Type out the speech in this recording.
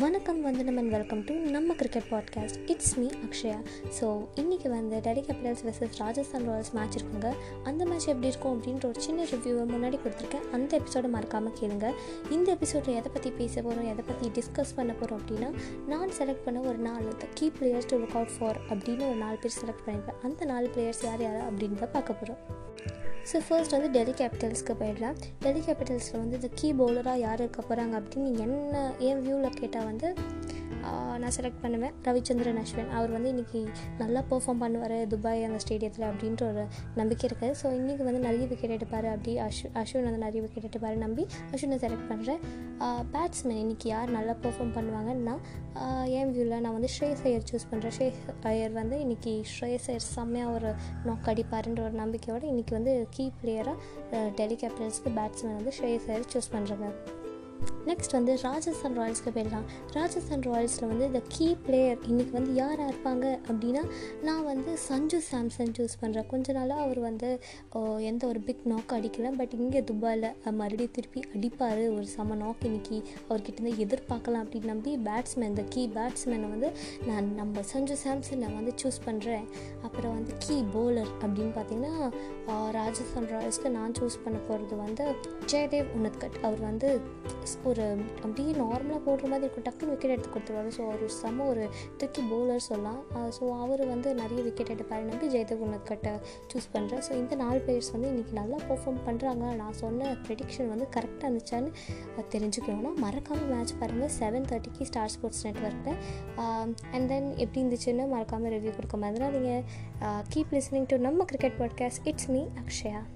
வணக்கம் வந்தனம் and welcome to நம்ம cricket podcast it's me Akshaya so இன்றைக்கி வந்து Delhi Capitals versus Rajasthan Royals match இருக்குங்க. அந்த மேட்ச் எப்படி இருக்கும் அப்படின்ற ஒரு சின்ன ரிவ்யூவை முன்னாடி கொடுத்துருக்கேன். அந்த எபிசோடை மறக்காமல் கேளுங்க. இந்த எபிசோடில் எதை பற்றி பேச போகிறோம் எதை பற்றி டிஸ்கஸ் பண்ண போகிறோம் அப்படின்னா நான் செலக்ட் பண்ண ஒரு நாலு key players to look out for அப்படின்னு ஒரு நாலு பேர் செலக்ட் பண்ணியிருப்பேன் அந்த நாலு பிளேயர்ஸ் யார் யார் அப்படின்னு தான் பார்க்க போகிறோம் ஸோ ஃபர்ஸ்ட் வந்து டெல்லி கேபிட்டல்ஸ்க்கு போயிடலாம். டெல்லி கேபிட்டல்ஸில் வந்து இந்த கீ பவுலராக யார் இருக்க போகிறாங்க அப்படின்னு என்ன என் வியூவில் கேட்டால் வந்து நான் செலக்ட் பண்ணுவேன். ரவிச்சந்திரன் அஸ்வின். அவர் வந்து இன்றைக்கி நல்லா பெர்ஃபார்ம் பண்ணுவார் துபாய் அந்த ஸ்டேடியத்தில் அப்படின்ற ஒரு நம்பிக்கை இருக்குது ஸோ இன்றைக்கி வந்து நிறைய விக்கெட் எடுப்பார். அப்படி அஸ்வ் அஸ்வின் வந்து நிறைய விக்கெட் எடுப்பார் நம்பி அஸ்வினை செலக்ட் பண்ணுறேன் பேட்ஸ்மேன் இன்றைக்கி யார் நல்லா பெர்ஃபார்ம் பண்ணுவாங்கன்னா என் வியூவில் நான் வந்து ஸ்ரேஸ் ஐயர் சூஸ் பண்ணுறேன் ஸ்ரேஸ் ஐயர் வந்து இன்றைக்கி ஸ்ரேஸ் ஐயர் செம்மையாக ஒரு நாக் அடிப்பாருன்ற ஒரு நம்பிக்கையோடு இன்றைக்கி வந்து கீ பிளேயராக டெல்லி கேபிட்டல்ஸ்க்கு பேட்ஸ்மேன் வந்து ஸ்ரேஸ் ஐயர் சூஸ் பண்ணுறாங்க நெக்ஸ்ட் வந்து ராஜஸ்தான் ராயல்ஸ்க்கு போயிடலாம். ராஜஸ்தான் ராயல்ஸில் வந்து இந்த கீ பிளேயர் இன்றைக்கி வந்து யாராக இருப்பாங்க அப்படின்னா நான் வந்து சஞ்சு சாம்சன் சூஸ் பண்ணுறேன் கொஞ்ச நாளாக அவர் வந்து எந்த ஒரு பிக் நாக் அடிக்கல. பட் இங்கே துபாயில் மறுபடியும் திருப்பி அடிப்பார். ஒரு செம நாக் இன்னைக்கு அவர்கிட்ட எதிர்பார்க்கலாம் அப்படின்னு நம்பி பேட்ஸ்மேன் இந்த கீ பேட்ஸ்மேனை வந்து நான் நம்ம சஞ்சு சாம்சனை வந்து சூஸ் பண்ணுறேன் அப்புறம் வந்து கீ போலர் அப்படின்னு பார்த்தீங்கன்னா ராஜஸ்தான் ராயல்ஸ்க்கு நான் சூஸ் பண்ண போகிறது வந்து ஜெயதேவ் உனத்கட் அவர் வந்து ஒரு அப்படியே நார்மலாக போடுற மாதிரி இருக்கும். டக்குன்னு விக்கெட் எடுத்து கொடுத்துருவாரு. ஸோ அவர் செம்ம ஒரு தூக்கி பவுலர் சொல்லலாம். ஸோ அவர் வந்து நிறைய விக்கெட் எடுப்பார் நம்பி ஜெயதகுணக்கட்டை சூஸ் பண்ணுறேன் ஸோ இந்த நாலு பிளேயர்ஸ் வந்து இன்றைக்கி நல்லா பெர்ஃபார்ம் பண்ணுறாங்க நான் சொன்ன ப்ரெடிக்ஷன் வந்து கரெக்டாக இருந்துச்சான்னு தெரிஞ்சுக்கணும்னா மறக்காமல் மேட்ச் பாருங்கள் செவன் தேர்ட்டிக்கு ஸ்டார் ஸ்போர்ட்ஸ் நெட்ஒர்க்கில் அண்ட் தென் எப்படி இருந்துச்சுன்னு மறக்காமல் ரிவ்யூ கொடுக்க மாதிரி நீங்கள் கீப் லிஸ்னிங் டு நம்ம cricket podcast it's me Akshaya